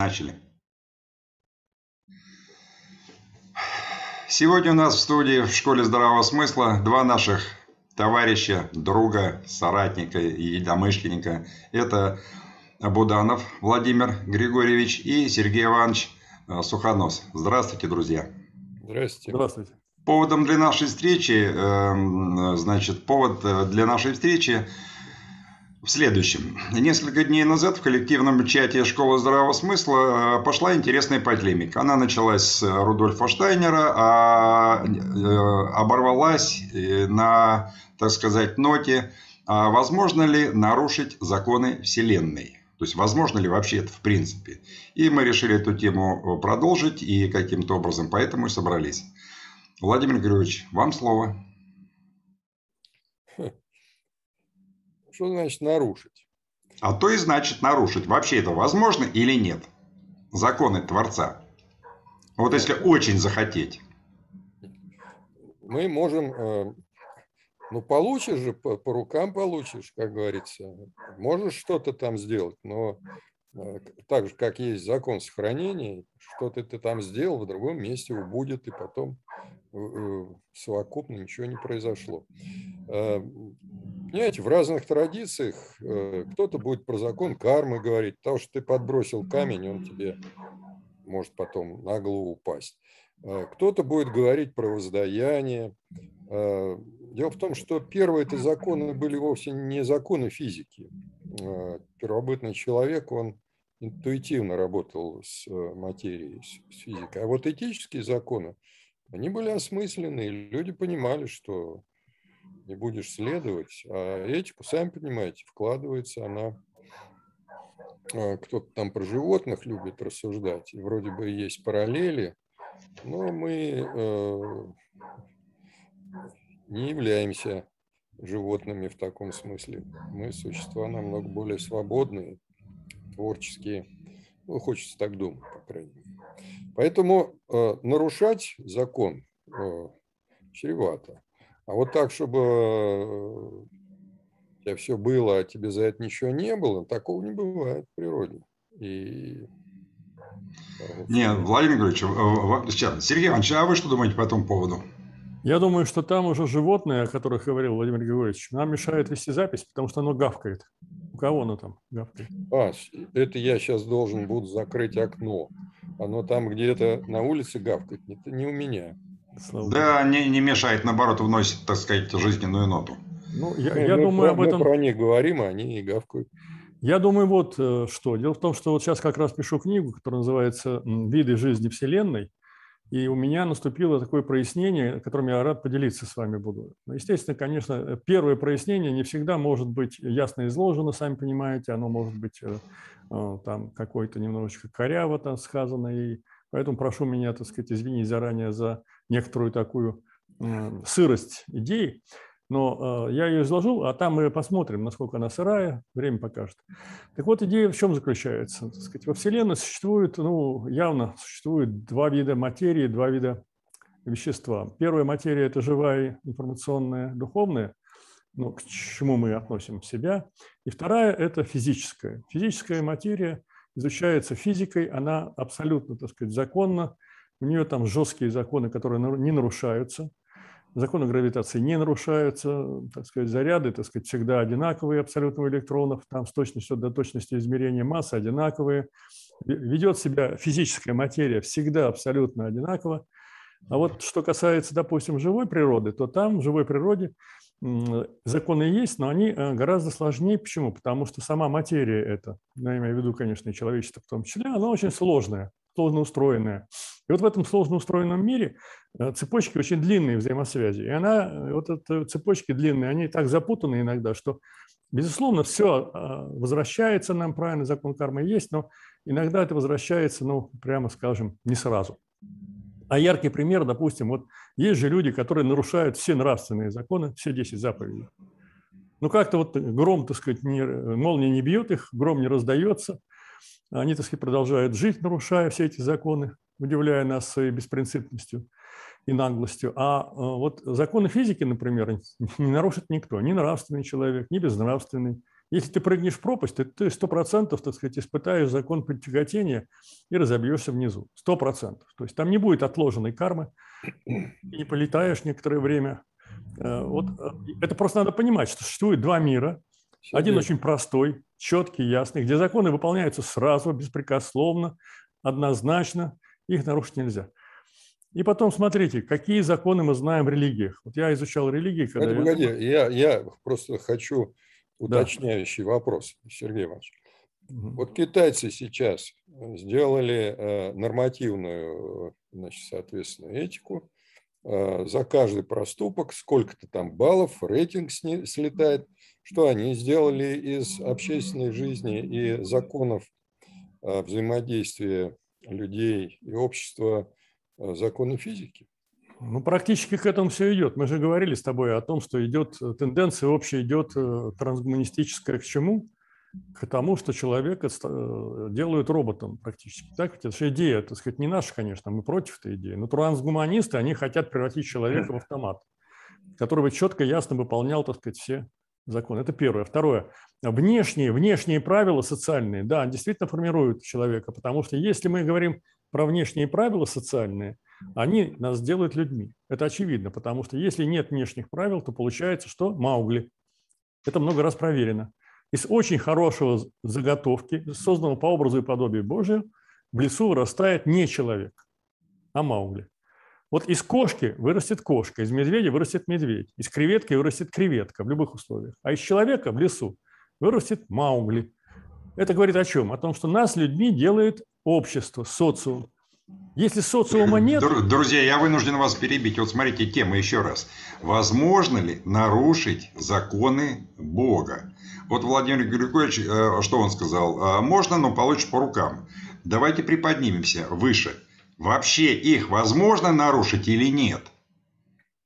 Начали. Сегодня у нас в студии в школе здравого смысла два наших товарища, друга, соратника и единомышленника. Это Буданов Владимир Григорьевич и Сергей Иванович э, Сухонос. Здравствуйте, друзья. Здравствуйте. Здравствуйте. Поводом для нашей встречи, эм, значит, повод э, для нашей встречи в следующем. Несколько дней назад в коллективном чате «Школа здравого смысла» э, пошла интересная полемика. Она началась с Рудольфа Штайнера, а э, оборвалась э, на, так сказать, ноте а «Возможно ли нарушить законы Вселенной?» То есть, возможно ли вообще это в принципе? И мы решили эту тему продолжить и каким-то образом поэтому и собрались. Владимир Григорьевич, вам слово. Что значит нарушить? А то и значит нарушить. Вообще это возможно или нет? Законы Творца. Вот если очень захотеть. Мы можем... Э, ну, получишь же, по, по рукам получишь, как говорится. Можешь что-то там сделать, но э, так же, как есть закон сохранения, что-то ты там сделал, в другом месте убудет, и потом э, совокупно ничего не произошло. Понимаете, в разных традициях э, кто-то будет про закон кармы говорить, потому что ты подбросил камень, он тебе может потом на голову упасть. Э, кто-то будет говорить про воздаяние. Э, дело в том, что первые это законы были вовсе не законы физики. Первобытный человек, он интуитивно работал с материей, с физикой. А вот этические законы, они были осмыслены, и люди понимали, что не будешь следовать. А этику, сами понимаете, вкладывается она а, кто-то там про животных любит рассуждать, и вроде бы есть параллели, но мы э, не являемся животными в таком смысле. Мы существа намного более свободные, творческие. Ну, хочется так думать, по крайней мере. Поэтому э, нарушать закон э, чревато. А вот так, чтобы у тебя все было, а тебе за это ничего не было, такого не бывает в природе. И... Не, Владимир Григорьевич, сейчас, Сергей Иванович, а вы что думаете по этому поводу? Я думаю, что там уже животное, о которых говорил Владимир Григорьевич, нам мешает вести запись, потому что оно гавкает. У кого оно там гавкает? А, это я сейчас должен буду закрыть окно. Оно там где-то на улице гавкает, это не у меня. Да, не, не мешает, наоборот, вносит, так сказать, жизненную ноту. Ну, я, я мы, думаю, об этом... Мы про них говорим, а они и гавкают. Я думаю, вот э, что. Дело в том, что вот сейчас как раз пишу книгу, которая называется «Виды жизни Вселенной», и у меня наступило такое прояснение, которым я рад поделиться с вами буду. Ну, естественно, конечно, первое прояснение не всегда может быть ясно изложено, сами понимаете, оно может быть э, э, там какое-то немножечко коряво там сказано, и поэтому прошу меня, так сказать, извинить заранее за некоторую такую сырость идеи, но э, я ее изложил, а там мы посмотрим, насколько она сырая, время покажет. Так вот, идея в чем заключается? Так сказать, во Вселенной существует, ну, явно существует два вида материи, два вида вещества. Первая материя – это живая, информационная, духовная, ну, к чему мы относим себя. И вторая – это физическая. Физическая материя изучается физикой, она абсолютно, так сказать, законна, у нее там жесткие законы, которые не нарушаются. Законы гравитации не нарушаются, так сказать, заряды, так сказать, всегда одинаковые абсолютно у электронов, там с точностью до точности измерения массы одинаковые. Ведет себя физическая материя всегда абсолютно одинаково. А вот что касается, допустим, живой природы, то там в живой природе законы есть, но они э, гораздо сложнее. Почему? Потому что сама материя это, я имею в виду, конечно, и человечество в том числе, она очень сложная, сложно устроенная. И вот в этом сложно устроенном мире э, цепочки очень длинные взаимосвязи. И она, э, вот эти цепочки длинные, они так запутаны иногда, что, безусловно, все э, возвращается нам, правильно, закон кармы есть, но иногда это возвращается, ну, прямо скажем, не сразу. А яркий пример, допустим, вот есть же люди, которые нарушают все нравственные законы, все 10 заповедей. Ну, как-то вот гром, так сказать, не, молния не бьет их, гром не раздается, они, так сказать, продолжают жить, нарушая все эти законы удивляя нас своей беспринципностью и наглостью. А э, вот законы физики, например, не нарушит никто, ни нравственный человек, ни безнравственный, Если ты прыгнешь в пропасть, то ты сто процентов, так сказать, испытаешь закон тяготения и разобьешься внизу. Сто процентов. То есть там не будет отложенной кармы, и не полетаешь некоторое время. Э, вот э, это просто надо понимать, что существует два мира. Один очень простой, четкий, ясный, где законы выполняются сразу, беспрекословно, однозначно, их нарушить нельзя. И потом смотрите, какие законы мы знаем в религиях. Вот я изучал религии, когда... Погоди, я... я, я просто хочу уточняющий да. вопрос, Сергей Иванович. Угу. Вот китайцы сейчас сделали э, нормативную, значит, соответственно, этику. Э, за каждый проступок сколько-то там баллов, рейтинг слетает. Что они сделали из общественной жизни и законов э, взаимодействия людей и общества законы физики? Ну, практически к этому все идет. Мы же говорили с тобой о том, что идет э, тенденция общая, идет э, трансгуманистическая к чему? К тому, что человека э, делают роботом практически. Так ведь это же идея, так сказать, не наша, конечно, мы против этой идеи. Но трансгуманисты, они хотят превратить человека в автомат, который бы четко, ясно выполнял, так сказать, все законы. Это первое. Второе. Внешние, внешние правила социальные, да, действительно формируют человека, потому что если мы говорим про внешние правила социальные – они нас делают людьми. Это очевидно, потому что если нет внешних правил, то получается, что Маугли. Это много раз проверено. Из очень хорошего заготовки, созданного по образу и подобию Божию, в лесу вырастает не человек, а Маугли. Вот из кошки вырастет кошка, из медведя вырастет медведь, из креветки вырастет креветка в любых условиях, а из человека в лесу вырастет Маугли. Это говорит о чем? О том, что нас людьми делает общество, социум. Если социума нет... Друзья, я вынужден вас перебить. Вот смотрите, тема еще раз. Возможно ли нарушить законы Бога? Вот Владимир Григорьевич, э, что он сказал? «А, можно, но получишь по рукам. Давайте приподнимемся выше. Вообще их возможно нарушить или нет?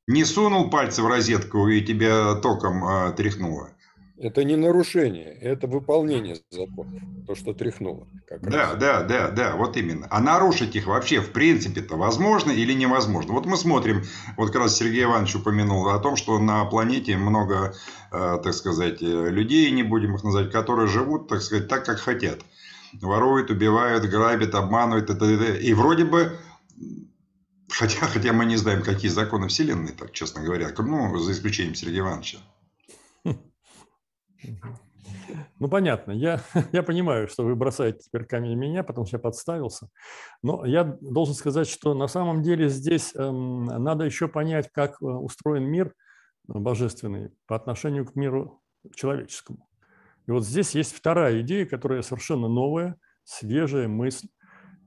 Не сунул пальцы в розетку и тебя током э, тряхнуло? Это не нарушение, это выполнение законов, то, что тряхнуло. да, раз. да, да, да, вот именно. А нарушить их вообще в принципе-то возможно или невозможно? Вот мы смотрим, вот как раз Сергей Иванович упомянул о том, что на планете много, э, так сказать, людей, не будем их называть, которые живут, так сказать, так, как хотят. Воруют, убивают, грабят, обманывают, и, и, и вроде бы Хотя, хотя мы не знаем, какие законы Вселенной, так честно говоря, ну, за исключением Сергея Ивановича. Ну, понятно. Я, я понимаю, что вы бросаете теперь камень меня, потому что я подставился. Но я должен сказать, что на самом деле здесь эм, надо еще понять, как э, устроен мир э, божественный по отношению к миру человеческому. И вот здесь есть вторая идея, которая совершенно новая, свежая мысль.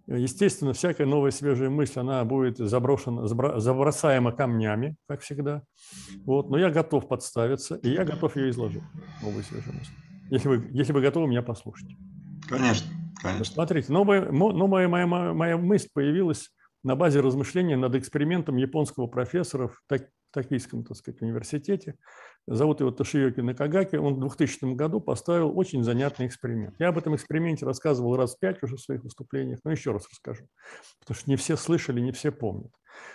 Естественно, всякая новая свежая мысль, она будет заброшена, забросаема камнями, как всегда. Вот. Но я готов подставиться, и я готов ее изложить, новую свежую мысль. Если вы, если вы готовы меня послушать. Конечно, конечно. Смотрите, новая, новая моя, моя мысль появилась на базе размышления над экспериментом японского профессора Токийском, так сказать, университете. Зовут его Тошиёки Накагаки. Он в 2000 году поставил очень занятный эксперимент. Я об этом эксперименте рассказывал раз пять уже в своих выступлениях, но еще раз расскажу, потому что не все слышали, не все помнят.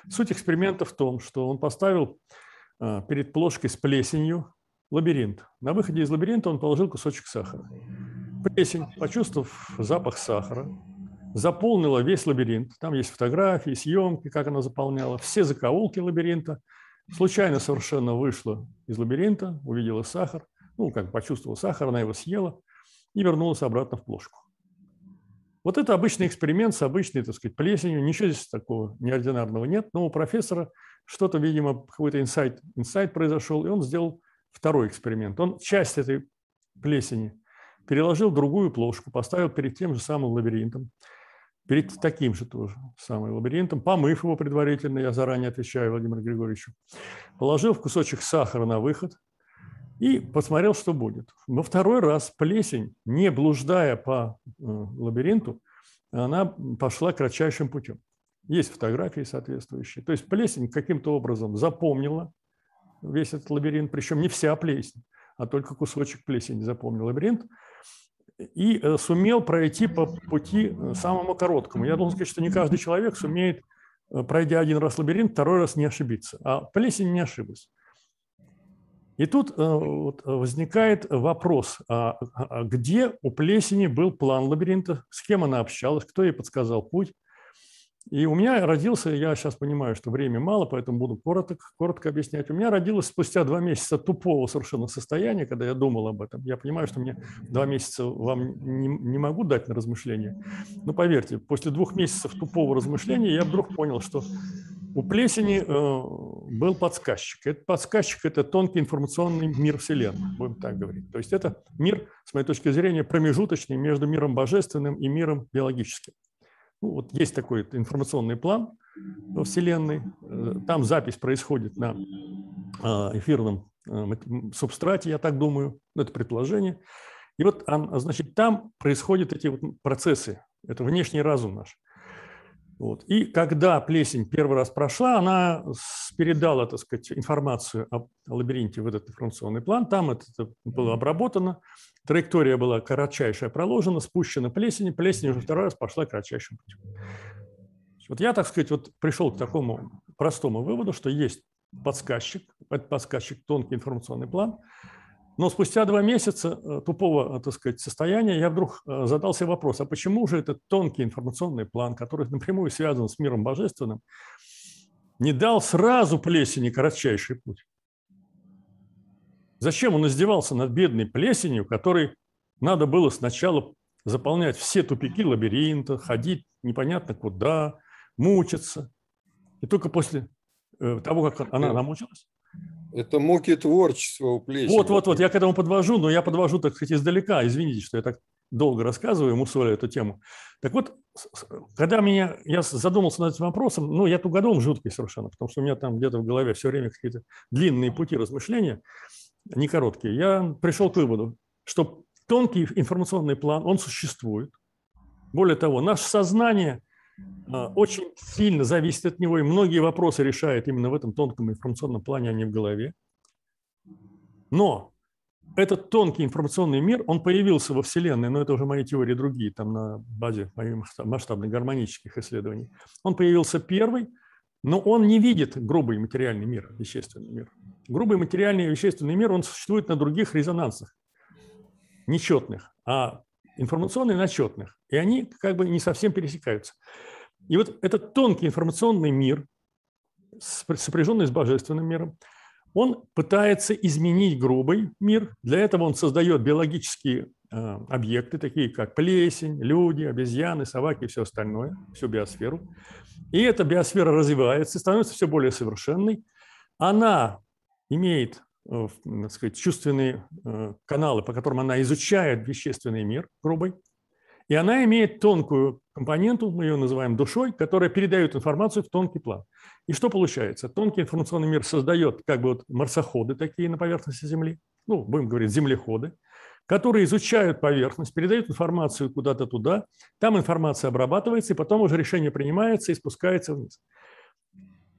Суть эксперимента в том, что он поставил а, перед плошкой с плесенью лабиринт. На выходе из лабиринта он положил кусочек сахара. Плесень, почувствовав запах сахара, заполнила весь лабиринт. Там есть фотографии, съемки, как она заполняла, все закоулки лабиринта. Случайно совершенно вышла из лабиринта, увидела сахар, ну, как почувствовала сахар, она его съела и вернулась обратно в плошку. Вот это обычный эксперимент с обычной, так сказать, плесенью. Ничего здесь такого неординарного нет. Но у профессора что-то, видимо, какой-то инсайт, инсайт произошел, и он сделал второй эксперимент. Он часть этой плесени переложил в другую плошку, поставил перед тем же самым лабиринтом перед таким же тоже самым лабиринтом, помыв его предварительно, я заранее отвечаю Владимиру Григорьевичу, положил в кусочек сахара на выход и посмотрел, что будет. Во второй раз плесень, не блуждая по э, лабиринту, она пошла кратчайшим путем. Есть фотографии соответствующие. То есть плесень каким-то образом запомнила весь этот лабиринт, причем не вся плесень, а только кусочек плесени запомнил лабиринт – и э, сумел пройти по пути э, самому короткому. Я должен сказать, что не каждый человек сумеет, э, пройдя один раз лабиринт, второй раз не ошибиться. А плесень не ошиблась. И тут вот, возникает вопрос, а, а, а где у Плесени был план лабиринта, с кем она общалась, кто ей подсказал путь. И у меня родился, я сейчас понимаю, что времени мало, поэтому буду коротко, коротко объяснять. У меня родилось спустя два месяца тупого совершенно состояния, когда я думал об этом. Я понимаю, что мне два месяца вам не, не могу дать на размышление. Но поверьте, после двух месяцев тупого размышления я вдруг понял, что у плесени э, был подсказчик. Этот подсказчик – это тонкий информационный мир Вселенной, будем так говорить. То есть это мир, с моей точки зрения, промежуточный между миром божественным и миром биологическим. Ну, вот есть такой информационный план во Вселенной. Э, там запись происходит на а, эфирном э, субстрате, я так думаю. Ну, это предположение. И вот, значит, там происходят эти вот процессы. Это внешний разум наш. Вот. И когда плесень первый раз прошла, она передала, так сказать, информацию о лабиринте в этот информационный план. Там это было обработано, траектория была кратчайшая проложена, спущена плесень, плесень уже второй раз пошла кратчайшим путем. Вот я, так сказать, вот пришел к такому простому выводу, что есть подсказчик, подсказчик тонкий информационный план, но спустя два месяца э, тупого, так сказать, состояния я вдруг э, задался вопрос, а почему же этот тонкий информационный план, который напрямую связан с миром божественным, не дал сразу плесени кратчайший путь? Зачем он издевался над бедной плесенью, которой надо было сначала заполнять все тупики лабиринта, ходить непонятно куда, мучиться. И только после э, того, как она намучилась, это муки творчества у Плесени. Вот, вот, вот, я к этому подвожу, но я подвожу, так сказать, издалека. Извините, что я так долго рассказываю, мусолю эту тему. Так вот, когда меня, я задумался над этим вопросом, ну, я тугодум жуткий совершенно, потому что у меня там где-то в голове все время какие-то длинные пути размышления, не короткие. Я пришел к выводу, что тонкий информационный план, он существует. Более того, наше сознание – а, очень сильно зависит от него, и многие вопросы решает именно в этом тонком информационном плане, а не в голове. Но этот тонкий информационный мир, он появился во Вселенной, но это уже мои теории другие, там на базе моих масштабных гармонических исследований. Он появился первый, но он не видит грубый материальный мир, вещественный мир. Грубый материальный и вещественный мир, он существует на других резонансах, нечетных, а информационный на четных. И они как бы не совсем пересекаются. И вот этот тонкий информационный мир, сопряженный с божественным миром, он пытается изменить грубый мир. Для этого он создает биологические э, объекты, такие как плесень, люди, обезьяны, собаки и все остальное, всю биосферу. И эта биосфера развивается, становится все более совершенной. Она имеет э, так сказать, чувственные э, каналы, по которым она изучает вещественный мир грубый. И она имеет тонкую компоненту, мы ее называем душой, которая передает информацию в тонкий план. И что получается? Тонкий информационный мир создает как бы вот марсоходы такие на поверхности Земли, ну, будем говорить, землеходы, которые изучают поверхность, передают информацию куда-то туда, там информация обрабатывается, и потом уже решение принимается и спускается вниз.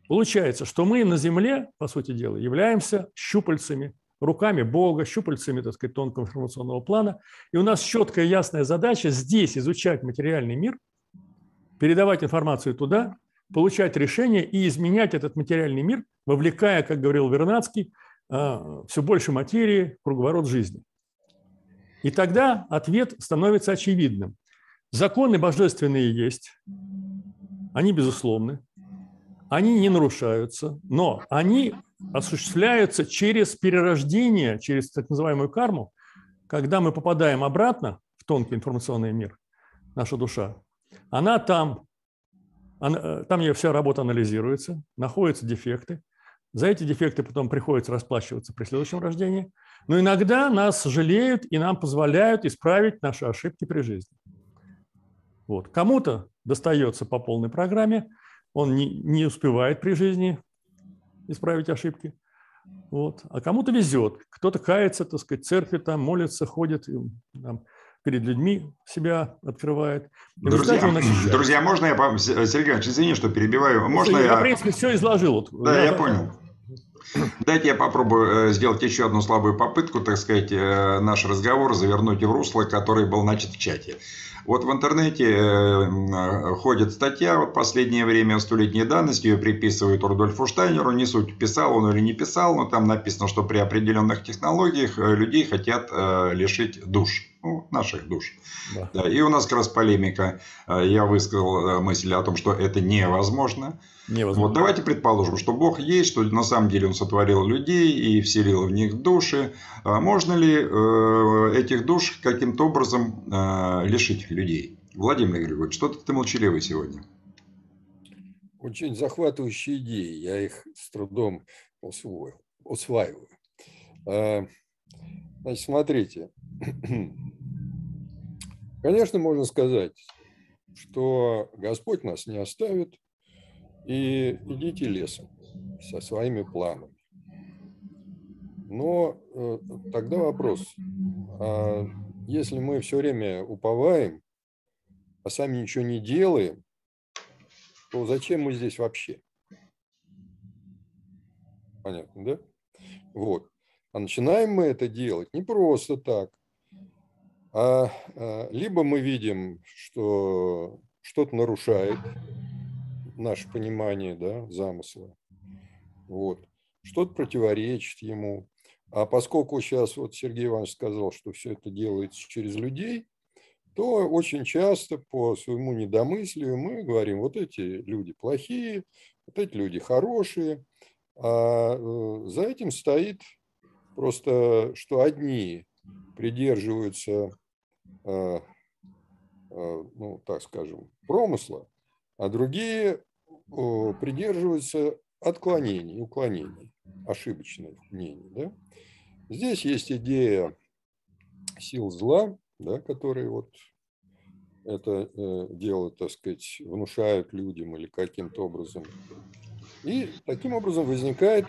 Получается, что мы на Земле, по сути дела, являемся щупальцами руками Бога, щупальцами, так сказать, тонкого информационного плана. И у нас четкая, ясная задача здесь изучать материальный мир, передавать информацию туда, получать решения и изменять этот материальный мир, вовлекая, как говорил Вернадский, а, все больше материи в круговорот жизни. И тогда ответ становится очевидным. Законы божественные есть, они безусловны, они не нарушаются, но они осуществляются через перерождение, через так называемую карму, когда мы попадаем обратно в тонкий информационный мир, наша душа, она там, она, э, там ее вся работа анализируется, находятся дефекты, за эти дефекты потом приходится расплачиваться при следующем рождении. Но иногда нас жалеют и нам позволяют исправить наши ошибки при жизни. Вот. Кому-то достается по полной программе, он не, не успевает при жизни исправить ошибки. Вот. А кому-то везет, кто-то кается, так сказать, церкви там, молится, ходит, там, перед людьми себя открывает. друзья, друзья, можно я, Сергей Иванович, извини, что перебиваю. Можно я, я, в принципе, все изложил. Вот. Да, я, я понял. Дайте я попробую э, сделать еще одну слабую попытку, так сказать, э, наш разговор завернуть в русло, который был начат в чате. Вот в интернете э, ходит статья вот последнее время столетней давности, ее приписывают Рудольфу Штайнеру, не суть, писал он или не писал, но там написано, что при определенных технологиях людей хотят лишить душ ну, наших душ. Да. Да, и у нас как раз полемика. Э, я высказал э, мысль о том, что это невозможно. невозможно. Вот давайте предположим, что Бог есть, что на самом деле Он сотворил людей и вселил в них души. А можно ли э, этих душ каким-то образом лишить людей? Владимир Григорьевич, что-то ты молчаливый сегодня. Очень захватывающие идеи. Я их с трудом усваиваю. Значит, смотрите. Конечно, можно сказать, что Господь нас не оставит, и идите лесом со своими планами. Но э, тогда вопрос, а если мы все время уповаем, а сами ничего не делаем, то зачем мы здесь вообще? Понятно, да? Вот. А начинаем мы это делать не просто так, а, а либо мы видим, что что-то нарушает наше понимание да, замысла, вот, что-то противоречит ему. А поскольку сейчас вот Сергей Иванович сказал, что все это делается через людей, то очень часто по своему недомыслию мы говорим, вот эти люди плохие, вот эти люди хорошие, а э, за этим стоит просто, что одни придерживаются Э, э, ну, так скажем, промысла, а другие придерживаются отклонений, уклонений, ошибочных мнений. Да? Здесь есть идея сил зла, да, которые вот это э, дело, так сказать, внушают людям или каким-то образом. И таким образом возникает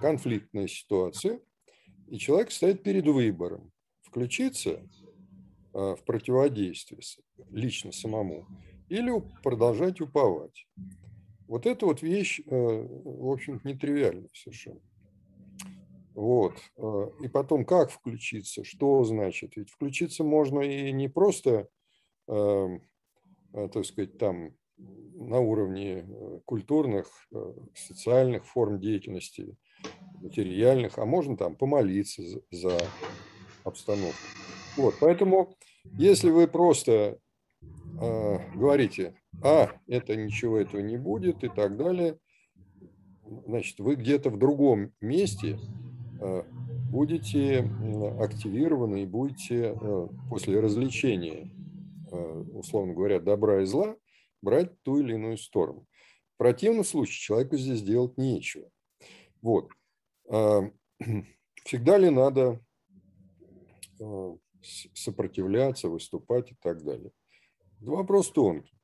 конфликтная ситуация, и человек стоит перед выбором – включиться Э, в противодействии лично самому, или продолжать уповать. Вот эта вот вещь, э, в общем нетривиальная совершенно. Вот. Э, и потом, как включиться, что значит? Ведь включиться можно и не просто, так сказать, там на уровне культурных, социальных форм деятельности, материальных, а можно там помолиться за обстановку. Вот, поэтому, если вы просто э, говорите, а, это ничего этого не будет и так далее, значит, вы где-то в другом месте э, будете активированы и будете э, после развлечения, э, условно говоря, добра и зла, брать ту или иную сторону. В противном случае человеку здесь делать нечего. Вот. Всегда ли надо сопротивляться, выступать и так далее. Вопрос тонкий.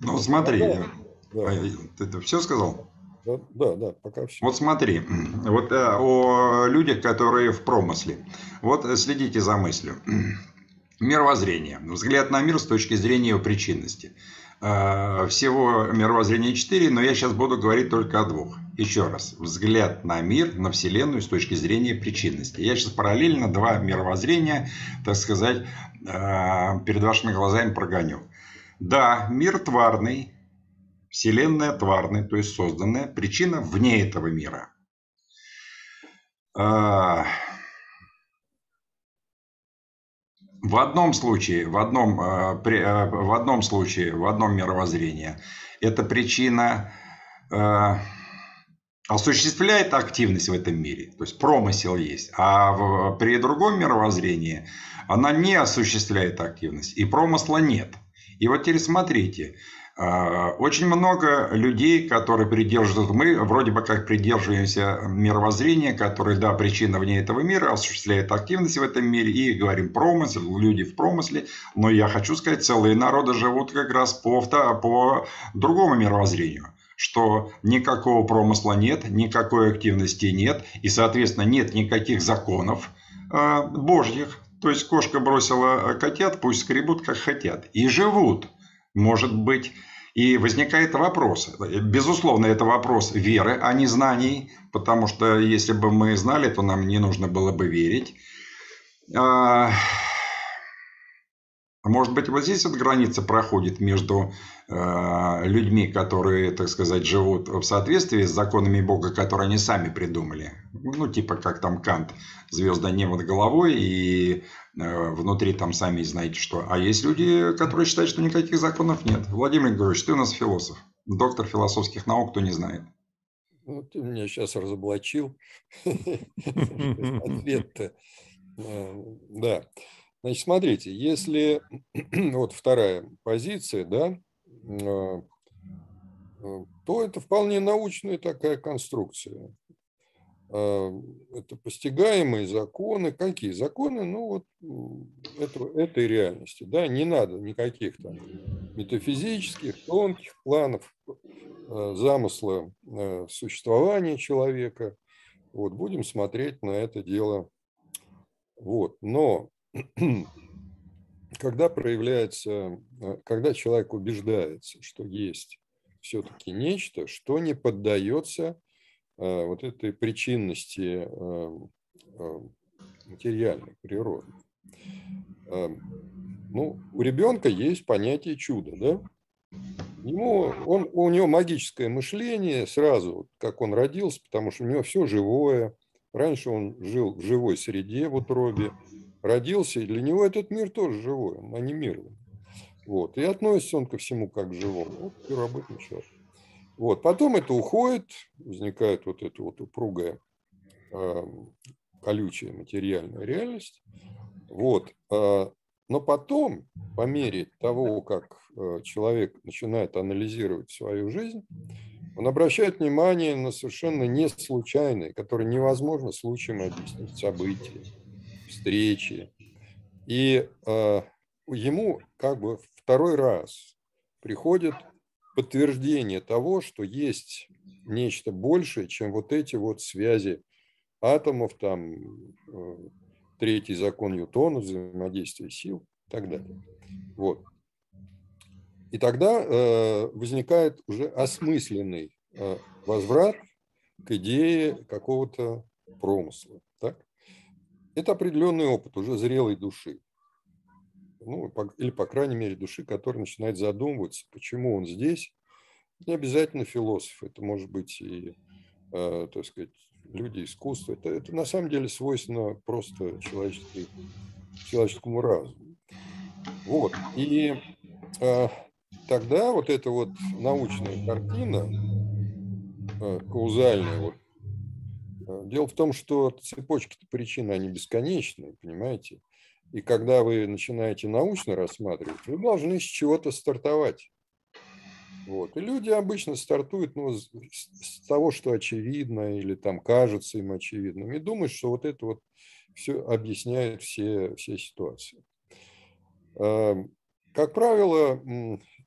Ну, смотри, да, да. ты, ты все сказал? Да, да, да, пока все. Вот смотри, вот э, о людях, которые в промысле. Вот следите за мыслью. Мировоззрение. Взгляд на мир с точки зрения его причинности. Э, всего мировоззрения четыре, но я сейчас буду говорить только о двух. Еще раз, взгляд на мир, на Вселенную с точки зрения причинности. Я сейчас параллельно два мировоззрения, так сказать, э, перед вашими глазами прогоню. Да, мир тварный, Вселенная тварная, то есть созданная, причина вне этого мира. Э, в одном случае, в одном, э, в одном случае, в одном мировоззрении, эта причина осуществляет активность в этом мире, то есть промысел есть, а в, при другом мировоззрении она не осуществляет активность, и промысла нет. И вот теперь смотрите, а, очень много людей, которые придерживаются, мы вроде бы как придерживаемся мировоззрения, которое, да, причина вне этого мира, осуществляет активность в этом мире, и говорим промысел, люди в промысле, но я хочу сказать, целые народы живут как раз по, по другому мировоззрению что никакого промысла нет, никакой активности нет, и, соответственно, нет никаких законов э, божьих. То есть кошка бросила котят, пусть скребут как хотят. И живут может быть, И возникает вопрос, безусловно, это вопрос веры, а не знаний, потому что если бы мы знали, то нам не нужно было бы верить. А, может быть, вот здесь вот граница проходит между э, людьми, которые, так сказать, живут в соответствии с законами Бога, которые они сами придумали. Ну, типа как там Кант, звезда не над головой, и э, внутри там сами знаете что. А есть люди, которые считают, что никаких законов нет. Владимир Григорьевич, ты у нас философ, доктор философских наук, кто не знает. Ну, ты меня сейчас разоблачил. Ответ-то. Э, да. Значит, смотрите, если вот вторая позиция, да, а, а, то это вполне научная такая конструкция. А, это постигаемые законы. Какие законы? Ну, вот это, этой реальности. Да? Не надо никаких там метафизических, тонких планов замысла существования человека. Вот, будем смотреть на это дело. Вот. Но когда проявляется, э, когда человек убеждается, что есть все-таки нечто, что не поддается э, вот этой причинности э, материальной природы. Ну, у ребенка есть понятие чуда, да? Ему, он, у него магическое мышление сразу, как он родился, потому что у него все живое. Раньше он жил в живой среде в утробе, родился, и для него этот мир тоже живой, а не мирный. Вот. И относится он ко всему как к живому. Вот первобытный человек. Вот. Потом это уходит, возникает вот эта вот упругая э, колючая материальная реальность. Вот. Э, но потом, по мере того, как э, человек начинает анализировать свою жизнь, он обращает внимание на совершенно не случайные, которые невозможно случаем объяснить события встречи. И э, ему как бы второй раз приходит подтверждение того, что есть нечто большее, чем вот эти вот связи атомов, там, э, третий закон Ньютона, взаимодействие сил и так далее. Вот. И тогда э, возникает уже осмысленный э, возврат к идее какого-то промысла. Так? Это определенный опыт уже зрелой души. Ну, или, по крайней мере, души, которая начинает задумываться, почему он здесь. Не обязательно философ, это может быть и, э, так сказать, люди искусства. Это, это на самом деле свойственно просто человеческому разуму. Вот. И э, тогда вот эта вот научная картина, э, каузальная, вот, дело в том, что цепочки причин, они бесконечные, понимаете? И когда вы начинаете научно рассматривать, вы должны с чего-то стартовать. Вот. И люди обычно стартуют ну, с того, что очевидно или там кажется им очевидным, и думают, что вот это вот все объясняет все, все ситуации. Эм, как правило,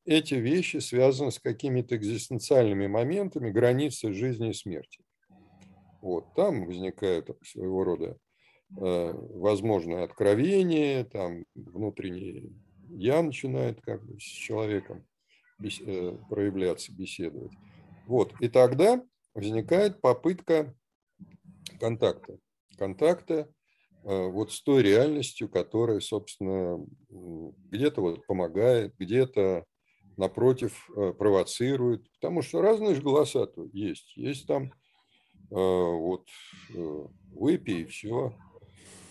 эти вещи связаны с какими-то экзистенциальными моментами, границы жизни и смерти. Вот, там возникают своего рода э, возможное откровение, там внутренний я начинает как бы с человеком бес, э, проявляться, беседовать. Вот, и тогда возникает попытка контакта. Контакта э, вот с той реальностью, которая, собственно, где-то вот помогает, где-то напротив провоцирует, потому что разные же голоса есть. Есть там вот э, выпей все,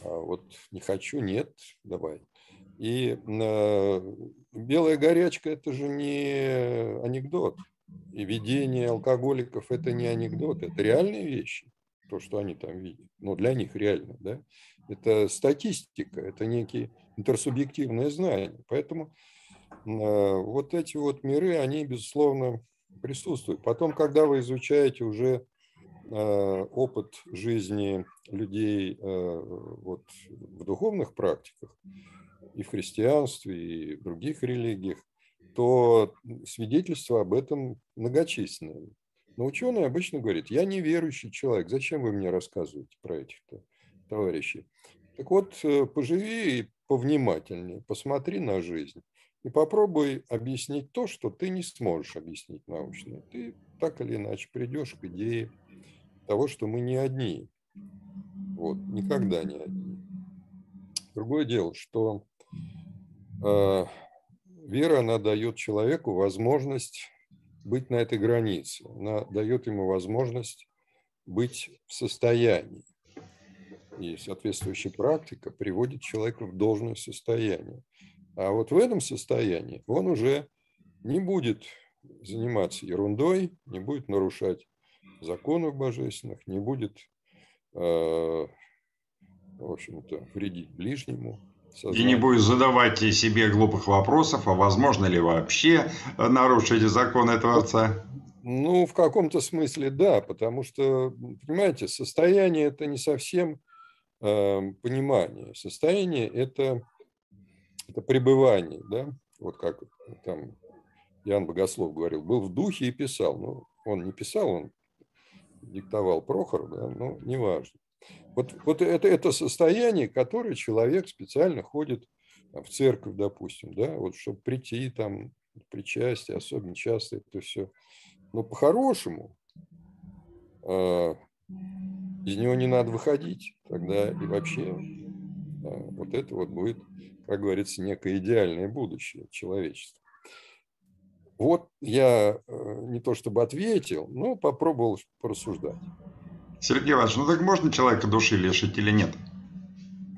а вот не хочу, нет, давай. И э, белая горячка – это же не анекдот. И видение алкоголиков – это не анекдот, это реальные вещи, то, что они там видят. Но для них реально, да. Это статистика, это некие интерсубъективные знания. Поэтому вот эти вот миры, они, безусловно, присутствуют. Потом, когда вы изучаете уже Э, опыт жизни людей э, вот, в духовных практиках, и в христианстве, и в других религиях, то свидетельства об этом многочисленные. Но ученый обычно говорит, я неверующий человек, зачем вы мне рассказываете про этих товарищей? Так вот, э, поживи и повнимательнее, посмотри на жизнь. и попробуй объяснить то, что ты не сможешь объяснить научно. Ты так или иначе придешь к идее того, что мы не одни. Вот, никогда не одни. Другое дело, что э, вера, она дает человеку возможность быть на этой границе. Она дает ему возможность быть в состоянии. И соответствующая практика приводит человека в должное состояние. А вот в этом состоянии он уже не будет заниматься ерундой, не будет нарушать законов божественных, не будет, э, в общем-то, вредить ближнему. И не будет задавать себе глупых вопросов, а возможно ли вообще нарушить законы Творца? Ну, в каком-то смысле да, потому что, понимаете, состояние это не совсем э, понимание. Состояние это, это пребывание, да, вот как там Иоанн Богослов говорил, был в духе и писал. Ну, он не писал, он диктовал Прохор, да, но неважно. Вот, вот это, это состояние, которое человек специально ходит в церковь, допустим, да, вот чтобы прийти там, причастие, особенно часто это все но по-хорошему э, из него не надо выходить. Тогда и вообще э, вот это вот будет, как говорится, некое идеальное будущее человечества. Вот я э, не то чтобы ответил, но попробовал порассуждать. Сергей Иванович, ну так можно человека души лишить или нет?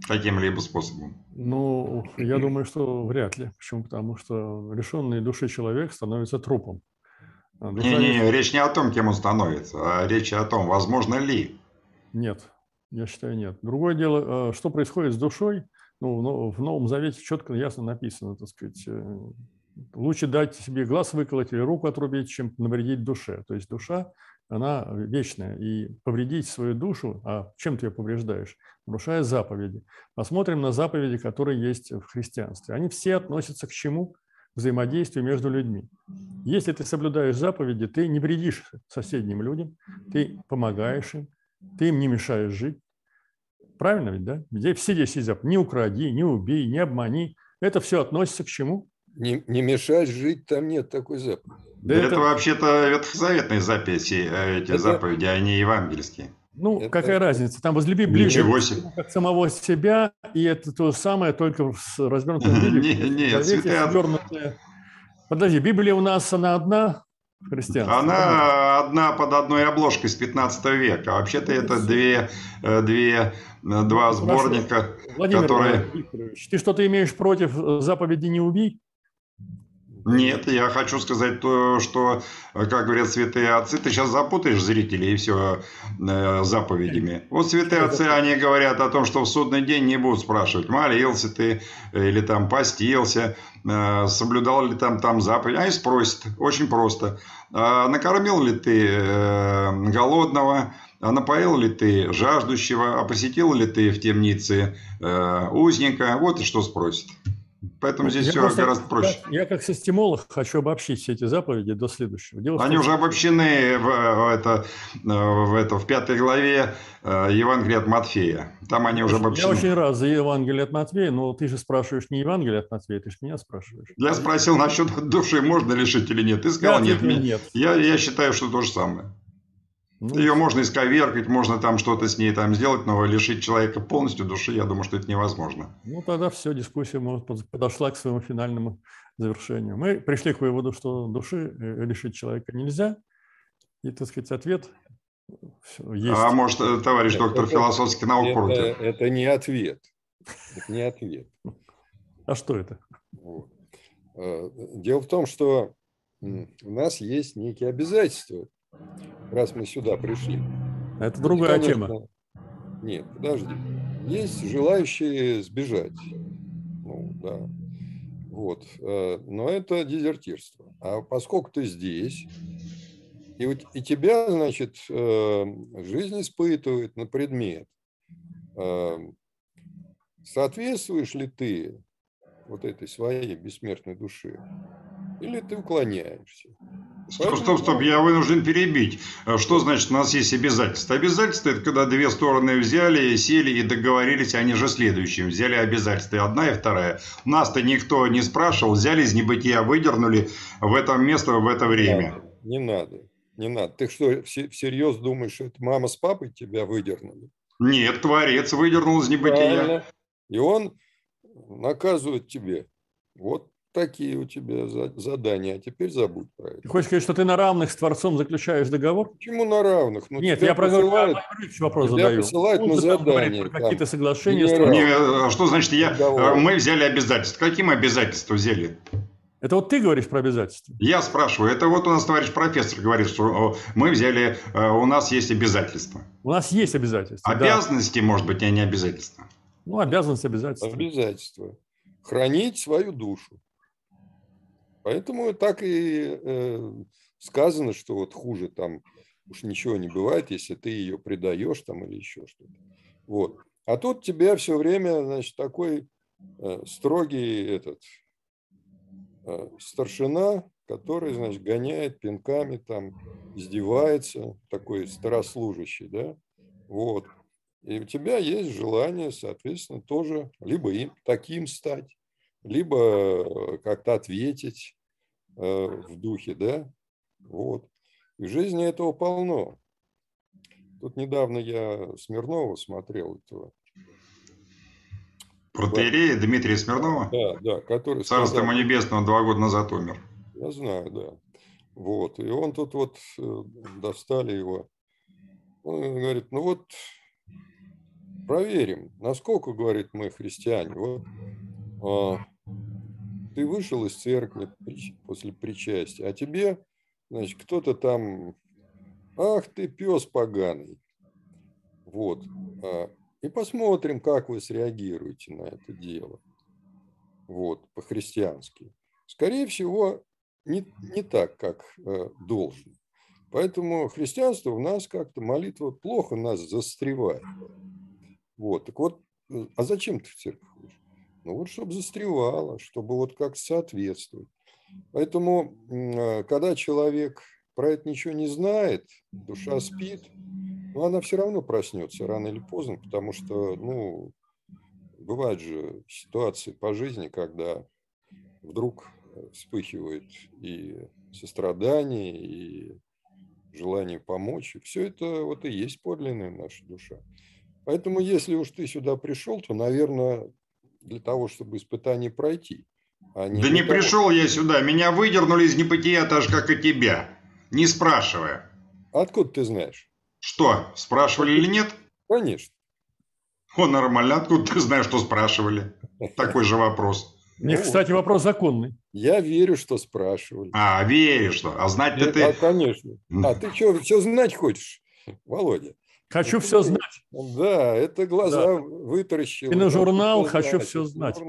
Каким-либо способом? Ну, я думаю, что вряд ли. Почему? Потому что лишенный души человек становится трупом. Не-не-не, речь не о том, кем он становится, а речь о том, возможно ли. Нет, я считаю, нет. Другое дело, э, что происходит с душой, ну, в Новом Завете четко, ясно написано, так сказать, э, лучше дать себе глаз выколоть или руку отрубить, чем навредить душе. То есть душа, она вечная, и повредить свою душу, а чем ты ее повреждаешь? Нарушая заповеди. Посмотрим на заповеди, которые есть в христианстве. Они все относятся к чему? взаимодействию между людьми. Если ты соблюдаешь заповеди, ты не вредишь соседним людям, ты помогаешь им, ты им не мешаешь жить. Правильно ведь, да? Все здесь сидят. Не укради, не убей, не обмани. Это все относится к чему? Не, не мешать жить, там нет такой заповеди. Да, это, это вообще-то ветхозаветные записи, э, эти это... заповеди, а не евангельские. Ну, это... какая разница? Там возлюби ближнего как самого себя, и это то же самое, только в развернутом виде. Нет. Подожди, Библия у нас, она одна христианская? Она одна под одной обложкой с 15 века. А вообще-то это две, э, две, э, два сборника, Владимир которые... Викторович, ты что-то имеешь против заповеди «Не убий»? Нет, я хочу сказать то, что, как говорят святые отцы, ты сейчас запутаешь зрителей и все э, заповедями. Вот святые отцы, они говорят о том, что в судный день не будут спрашивать, молился ты или там постился, э, соблюдал ли там, там заповедь. Они спросят, очень просто, а накормил ли ты э, голодного, а напоил ли ты жаждущего, а посетил ли ты в темнице э, узника, вот и что спросят. Поэтому здесь я все просто, гораздо проще. Я, я как системолог хочу обобщить все эти заповеди до следующего. Дело Они том, уже обобщены в, в, это, в, это, в пятой главе э, Евангелия от Матфея. Там они уже обобщены. Я очень рад за Евангелие от Матфея, но ты же спрашиваешь не Евангелие от Матфея, ты же меня спрашиваешь. Я спросил насчет души, можно лишить или нет. Ты сказал я нет. нет. Я, я считаю, что то же самое. Ну, Ее можно исковеркать, можно там что-то с ней там сделать, но лишить человека полностью души, я думаю, что это невозможно. Ну, тогда все, дискуссия подошла к своему финальному завершению. Мы пришли к выводу, что души э, лишить человека нельзя. И, так сказать, ответ есть. А может, э, товарищ доктор это, философских наук это, против? Это не ответ. Это не ответ. А что это? Э, дело в том, что у нас есть некие обязательства раз мы сюда пришли. Это другая конечно, тема. Нет, подожди. Есть желающие сбежать. Ну, да. Вот. Э, но это дезертирство. А поскольку ты здесь, и, вот, и тебя, значит, э, жизнь испытывает на предмет, э, соответствуешь ли ты вот этой своей бессмертной душе, или ты уклоняешься. Стоп, стоп, стоп, я вынужден перебить. А Что значит у нас есть обязательства? Обязательства – это когда две стороны взяли, сели и договорились, они же следующим. Взяли обязательства, одна и вторая. Нас-то никто не спрашивал, взяли из небытия, выдернули в это место, в это время. Не надо, не надо. Ты что, все- всерьез думаешь, что это мама с папой тебя выдернули? Нет, Творец выдернул из небытия. Правильно. И он наказывает тебе. Вот такие у тебя за- задания, а теперь забудь про Ты это. хочешь сказать, что ты на равных с Творцом заключаешь договор? Почему на равных? Ну, Нет, я про посылают- вопрос тебя задаю. посылают Он на задание, Про какие-то соглашения. Творцом. Не, а что значит я? Договор. Мы взяли обязательства. Каким обязательства взяли? Это вот ты говоришь про обязательства. Я спрашиваю. Это вот у нас товарищ профессор говорит, что мы взяли, э, у нас есть обязательства. У нас есть обязательства. да. Обязанности, может быть, а не обязательства. Ну, обязанность обязательства. Обязательство. Хранить свою душу. Поэтому так и э, сказано, что вот хуже там уж ничего не бывает, если ты ее предаешь там или еще что-то. Вот. А тут тебя все время, значит, такой э, строгий этот э, старшина, который, значит, гоняет пинками там, издевается, такой старослужащий, да, вот. И у тебя есть желание, соответственно, тоже либо им таким стать, либо э, как-то ответить в духе, да, вот. И в жизни этого полно. Тут недавно я Смирнова смотрел, этого, Протеерея Дмитрия Смирнова, да, да, который царство ему сказал- небесного, два года назад умер. Я знаю, да. Вот. И он тут вот э, достали его. Он говорит, ну вот проверим, насколько, говорит, мы христиане. Вот а, ты вышел из церкви после причастия, а тебе, значит, кто-то там, ах ты пес поганый. Вот. А, и посмотрим, как вы среагируете на это дело. Вот, по-христиански. Скорее всего, не, не так, как э, должно. Поэтому христианство у нас как-то, молитва плохо нас застревает. Вот, так вот, э, а зачем ты в церковь ходишь? Ну вот, чтобы застревало, чтобы вот как соответствовать. Поэтому, э, когда человек про это ничего не знает, душа спит, но она все равно проснется рано или поздно, потому что, ну, бывают же ситуации по жизни, когда вдруг э, вспыхивает и сострадание, и желание помочь. И все это вот и есть подлинная наша душа. Поэтому, если уж ты сюда пришел, то, наверное, для того, чтобы испытание пройти. а Да для не того- пришел я сюда, меня выдернули из небытия так же, как и тебя, не спрашивая. Откуда ты знаешь? Что, спрашивали или нет? Конечно. О, нормально, откуда ты знаешь, что спрашивали? Такой же вопрос. Мне, Ну, кстати, вопрос законный. Я верю, что спрашивали. А, веришь, что? А знать-то Нет, ты... а, конечно. А ты что, все знать хочешь, Володя? Хочу все знать. Да, это глаза вытаращил. И на Это журнал всё «Хочу это знать».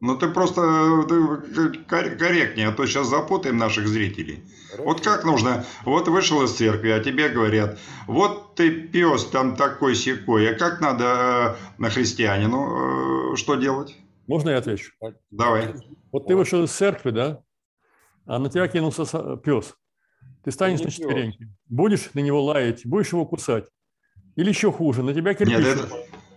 Ну ты просто ты кор- корректнее, а то сейчас запутаем наших зрителей. Вот как нужно? Вот вышел из церкви, а тебе говорят, вот ты пес там такой секой, а как надо э, на христианину э, что делать? Можно я отвечу? Давай. Вот ты вышел из церкви, да? А на тебя кинулся пес. Ты станешь не на пес. четвереньки. Будешь на него лаять, будешь его кусать. Или еще хуже, на тебя кирпич. Нет, это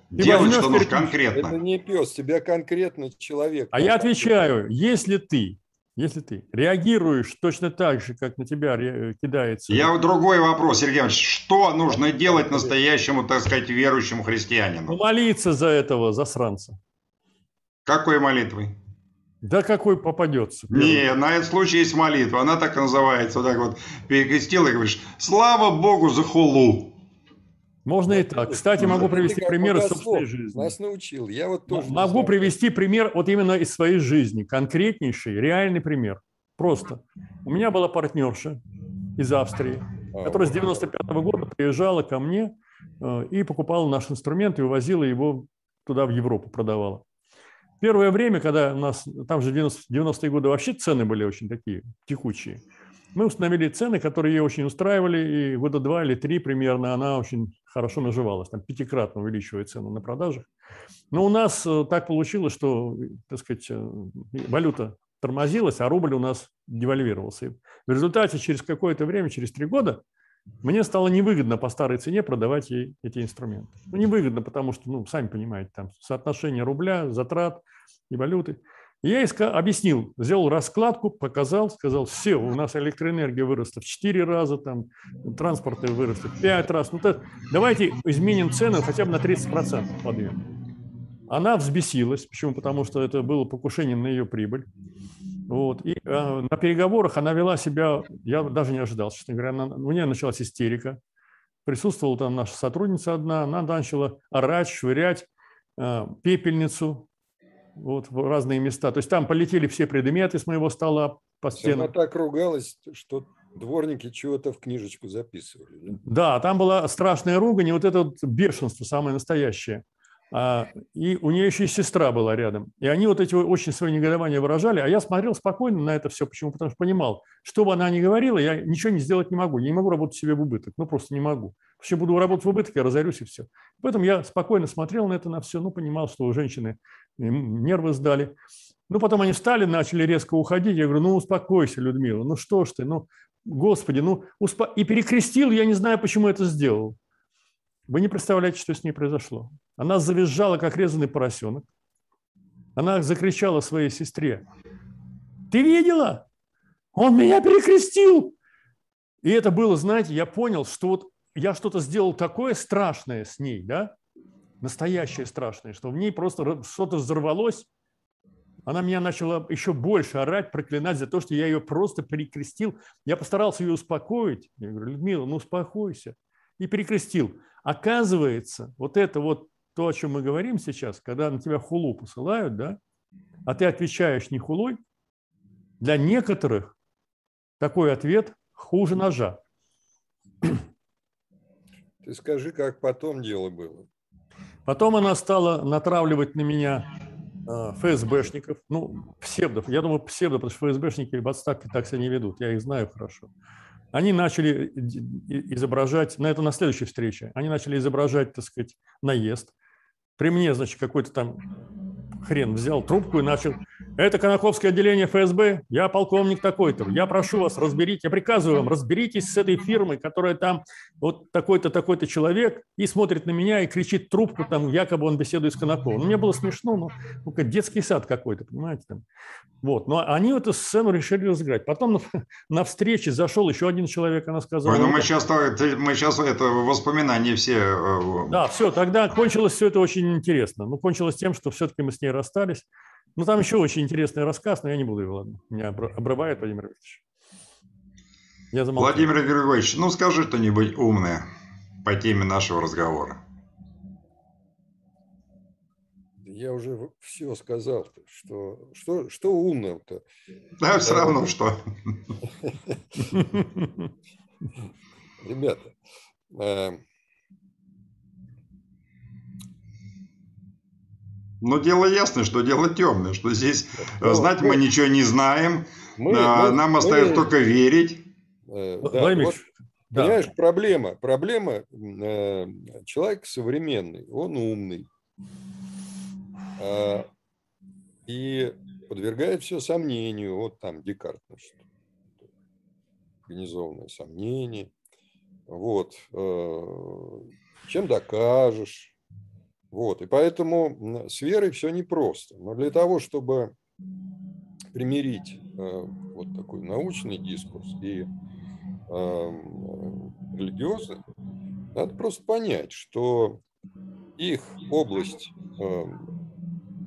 Ты делать возьмешь что нужно кирпич. Это конкретно. не пес, тебя конкретно человек. А я отвечаю, если ты, если ты реагируешь точно так же, как на тебя ре- кидается. Я вот другой вопрос, Сергей Иванович. Что нужно делать настоящему, так сказать, верующему христианину? Молиться за этого засранца. Какой молитвой? Да какой попадется. первый. Не, на этот случай есть молитва. Она так и называется. Вот так вот перекрестил и говоришь, слава Богу за хулу. Можно и так. Кстати, могу привести пример из собственной жизни. Нас научил. Я вот тоже Могу привести пример вот именно из своей жизни, конкретнейший, реальный пример. Просто. У меня была партнерша из Австрии, А, которая с 95 года приезжала ко мне э, и покупала наш инструмент и увозила его туда, в Европу, продавала. Первое время, когда у нас, там же 90 90-е годы вообще цены были очень такие текучие, мы установили цены, которые ее очень устраивали, и года два или три примерно она очень хорошо наживалась, там пятикратно увеличивая цену на продажах. Но у нас э, так получилось, что, так сказать, э, валюта тормозилось, а рубль у нас девальвировался. И в результате через какое-то время, через три года, мне стало невыгодно по старой цене продавать ей эти инструменты. Ну, невыгодно, потому что, ну, сами понимаете, там соотношение рубля, затрат и валюты. Я искал, объяснил, сделал раскладку, показал, сказал, все, у нас электроэнергия выросла в 4 раза, там, транспорты выросли в 5 раз. Ну, то, давайте изменим цены хотя бы на 30% подъем. Она взбесилась. Почему? Потому что это было покушение на ее прибыль. Вот. И э, на переговорах она вела себя, я даже не ожидал, честно говоря, она, у нее началась истерика. Присутствовала там наша сотрудница одна, она начала орать, швырять э, пепельницу вот, в разные места. То есть там полетели все предметы с моего стола по стенам. Она так ругалась, что дворники чего-то в книжечку записывали. Да, там была страшная ругань, и вот это вот бешенство самое настоящее. А, и у нее еще и сестра была рядом. И они вот эти очень свои негодования выражали, а я смотрел спокойно на это все. Почему? Потому что понимал, что бы она ни говорила, я ничего не сделать не могу. Я не могу работать себе в убыток. Ну, просто не могу. Если буду работать в убыток, я разорюсь и все. Поэтому я спокойно смотрел на это, на все. Ну, понимал, что у женщины нервы сдали. Ну, потом они встали, начали резко уходить. Я говорю, ну, успокойся, Людмила. Ну, что ж ты, ну, господи, ну, успо... и перекрестил, я не знаю, почему это сделал. Вы не представляете, что с ней произошло. Она завизжала, как резанный поросенок. Она закричала своей сестре. Ты видела? Он меня перекрестил. И это было, знаете, я понял, что вот я что-то сделал такое страшное с ней, да, настоящее страшное, что в ней просто что-то взорвалось. Она меня начала еще больше орать, проклинать за то, что я ее просто перекрестил. Я постарался ее успокоить. Я говорю, Людмила, ну успокойся. И перекрестил. Оказывается, вот это вот то, о чем мы говорим сейчас, когда на тебя хулу посылают, да, а ты отвечаешь не хулой, для некоторых такой ответ хуже ножа. Ты скажи, как потом дело было. Потом она стала натравливать на меня э, ФСБшников, ну, псевдов. Я думаю, псевдо, потому что ФСБшники в отставке так себя не ведут, я их знаю хорошо они начали изображать, на это на следующей встрече, они начали изображать, так сказать, наезд. При мне, значит, какой-то там хрен взял трубку и начал это Конаковское отделение ФСБ, я полковник такой-то, я прошу вас, разберите, я приказываю вам, разберитесь с этой фирмой, которая там вот такой-то, такой-то человек, и смотрит на меня и кричит трубку, там, якобы он беседует с Конаковым. Ну, мне было смешно, ну, ну как детский сад какой-то, понимаете, там. Вот, но они эту сцену решили разыграть. Потом на, на встрече зашел еще один человек, она сказала... Ой, ну мы сейчас, мы сейчас это воспоминания все... Э, да, все, тогда кончилось все это очень интересно. Ну, кончилось тем, что все-таки мы с ней расстались. Ну, там еще очень интересный рассказ, но я не буду его, ладно. Меня обрывает Владимир Викторович. Я замолчу. Владимир Григорьевич, ну скажи что-нибудь умное по теме нашего разговора. Я уже все сказал, что, что, что умного-то. Да, все равно что. Ребята, Но дело ясно, что дело темное, что здесь ну, знать мы, мы ничего не знаем, мы, а, нам мы, остается мы, только верить. Э, да, вот, да. Понимаешь, проблема, проблема, э, человек современный, он умный, э, и подвергает все сомнению, вот там Декарт, значит, организованное сомнение, вот, э, чем докажешь, вот, и поэтому с верой все непросто. Но для того, чтобы примирить э, вот такой научный дискурс и э, религиозный, надо просто понять, что их область, э,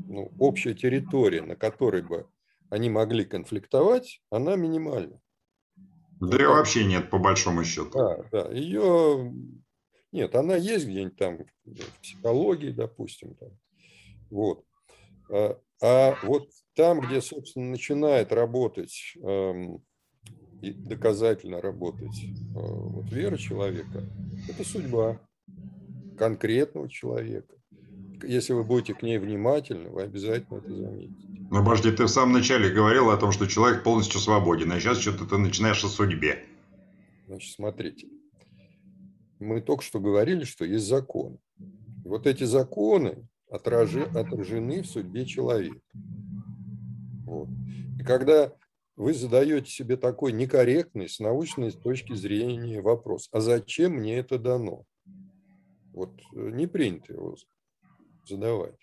ну, общая территория, на которой бы они могли конфликтовать, она минимальна. Да и вообще нет, по большому счету. Да, да. Ее нет, она есть где-нибудь там в психологии, допустим. Там. Вот. А, а вот там, где, собственно, начинает работать эм, и доказательно работать э, вот, вера человека, это судьба конкретного человека. Если вы будете к ней внимательны, вы обязательно это заметите. Ну, подожди, ты в самом начале говорил о том, что человек полностью свободен, а сейчас что-то ты начинаешь о судьбе. Значит, смотрите мы только что говорили, что есть законы. вот эти законы отражи, отражены в судьбе человека. Вот. И когда вы задаете себе такой некорректный с научной точки зрения вопрос, а зачем мне это дано? Вот э, не принято его задавать.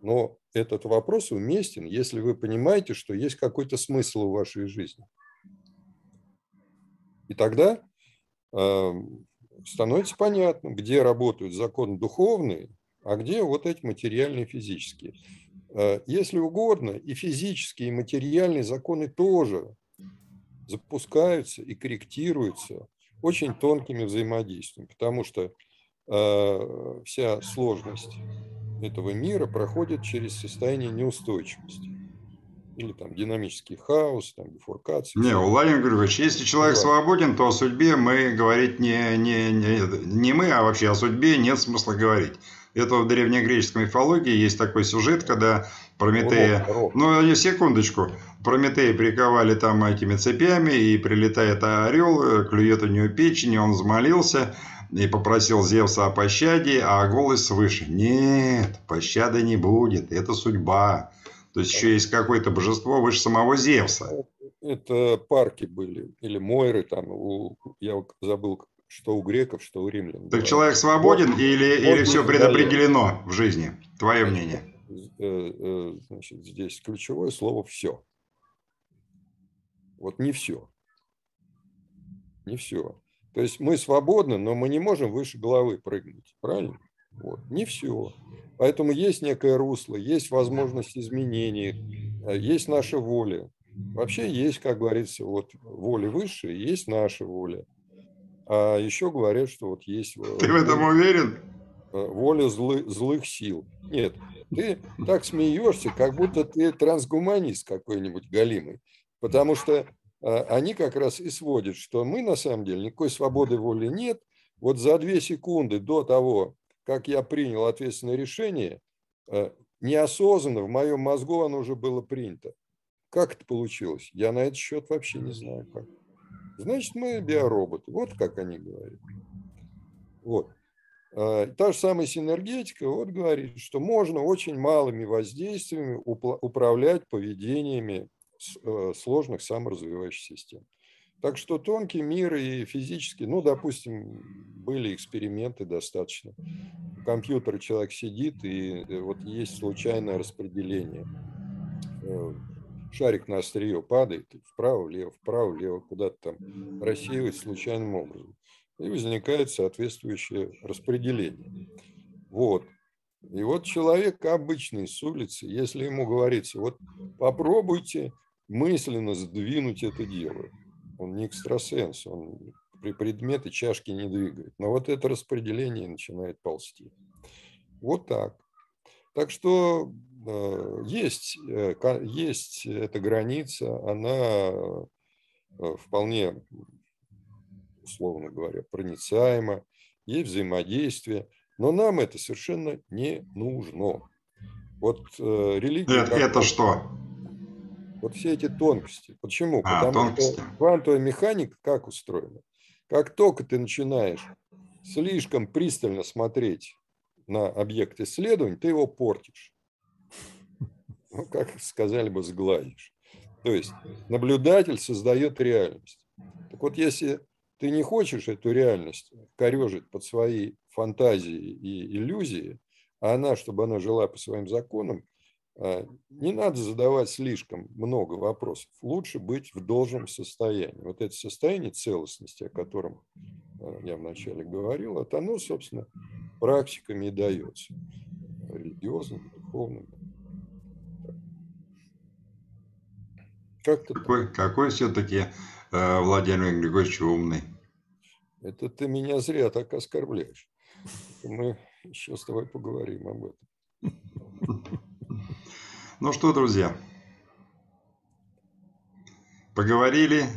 Но этот вопрос уместен, если вы понимаете, что есть какой-то смысл в вашей жизни. И тогда э, становится понятно, где работают законы духовные, а где вот эти материальные физические. Э, если угодно, и физические, и материальные законы тоже запускаются и корректируются очень тонкими взаимодействиями, потому что э, вся сложность этого мира проходит через состояние неустойчивости или там динамический хаос, там бифуркация. Не, Владимир Григорьевич, если человек да. свободен, то о судьбе мы говорить не, не, не, не мы, а вообще о судьбе нет смысла говорить. Это в древнегреческой мифологии есть такой сюжет, когда Прометея... Рок, рок. Ну, секундочку. Прометея приковали там этими цепями, и прилетает орел, клюет у него печень, он взмолился и попросил Зевса о пощаде, а голос свыше. Нет, пощады не будет, это судьба. То есть еще есть какое-то божество выше самого Зевса. Это парки были, или Мойры, там, у, я забыл, что у греков, что у римлян. Так да. человек свободен вот, или, вот или все предопределено в жизни? Твое мнение. Э, э, значит, здесь ключевое слово «все». Вот не все. Не все. То есть мы свободны, но мы не можем выше головы прыгнуть. Правильно? Вот. Не все. Поэтому есть некое русло, есть возможность изменений, э, есть наша воля. Вообще есть, как говорится, вот воля выше, есть наша воля. А еще говорят, что вот есть... Ты в этом уверен? Воля злы, злых сил. Нет, ты так смеешься, как будто ты трансгуманист какой-нибудь галимый. Потому что они как раз и сводят, что мы на самом деле никакой свободы воли нет. Вот за две секунды до того, как я принял ответственное решение, а, неосознанно в моем мозгу оно уже было принято. Как это получилось? Я на этот счет вообще не знаю как. Значит, мы биороботы. Вот как они говорят. Вот. А, та же самая синергетика вот говорит, что можно очень малыми воздействиями управлять поведениями э, сложных саморазвивающих систем. Так что тонкий мир и физический, ну, допустим, были эксперименты достаточно. В компьютере человек сидит, и э, вот есть случайное распределение. Э, шарик на острие падает, вправо-влево, вправо-влево, куда-то там рассеивается случайным образом и возникает соответствующее распределение. Вот. И вот человек обычный с улицы, если ему говорится, вот попробуйте мысленно сдвинуть это дело. Он не экстрасенс, он при предметы чашки не двигает. Но вот это распределение начинает ползти. Вот так. Так что э, есть, э, есть эта граница, она э, вполне условно говоря, проницаемо, есть взаимодействие, но нам это совершенно не нужно. Вот религия... Это, это что? Вот все эти тонкости. Почему? А, Потому тонкости. что квантовая механика как устроена? Как только ты начинаешь слишком пристально смотреть на объект исследования, ты его портишь. Ну, как сказали бы, сгладишь. То есть наблюдатель создает реальность. Так вот, если ты не хочешь эту реальность корежить под свои фантазии и иллюзии, а она, чтобы она жила по своим законам, не надо задавать слишком много вопросов. Лучше быть в должном состоянии. Вот это состояние целостности, о котором а, я вначале говорил, это оно, собственно, практиками и дается. Религиозным, духовным. Как какой, какой все-таки Э, Владимир Григорьевич умный. Это ты меня зря так оскорбляешь. Мы еще с тобой поговорим об этом. Ну что, друзья, поговорили,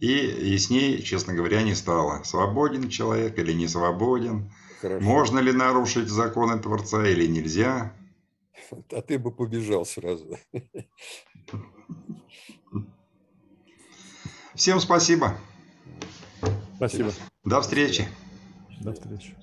и яснее, честно говоря, не стало. Свободен человек или не свободен. Хорошо. Можно ли нарушить законы Творца или нельзя. А ты бы побежал сразу. Всем спасибо. Спасибо. До встречи. До встречи.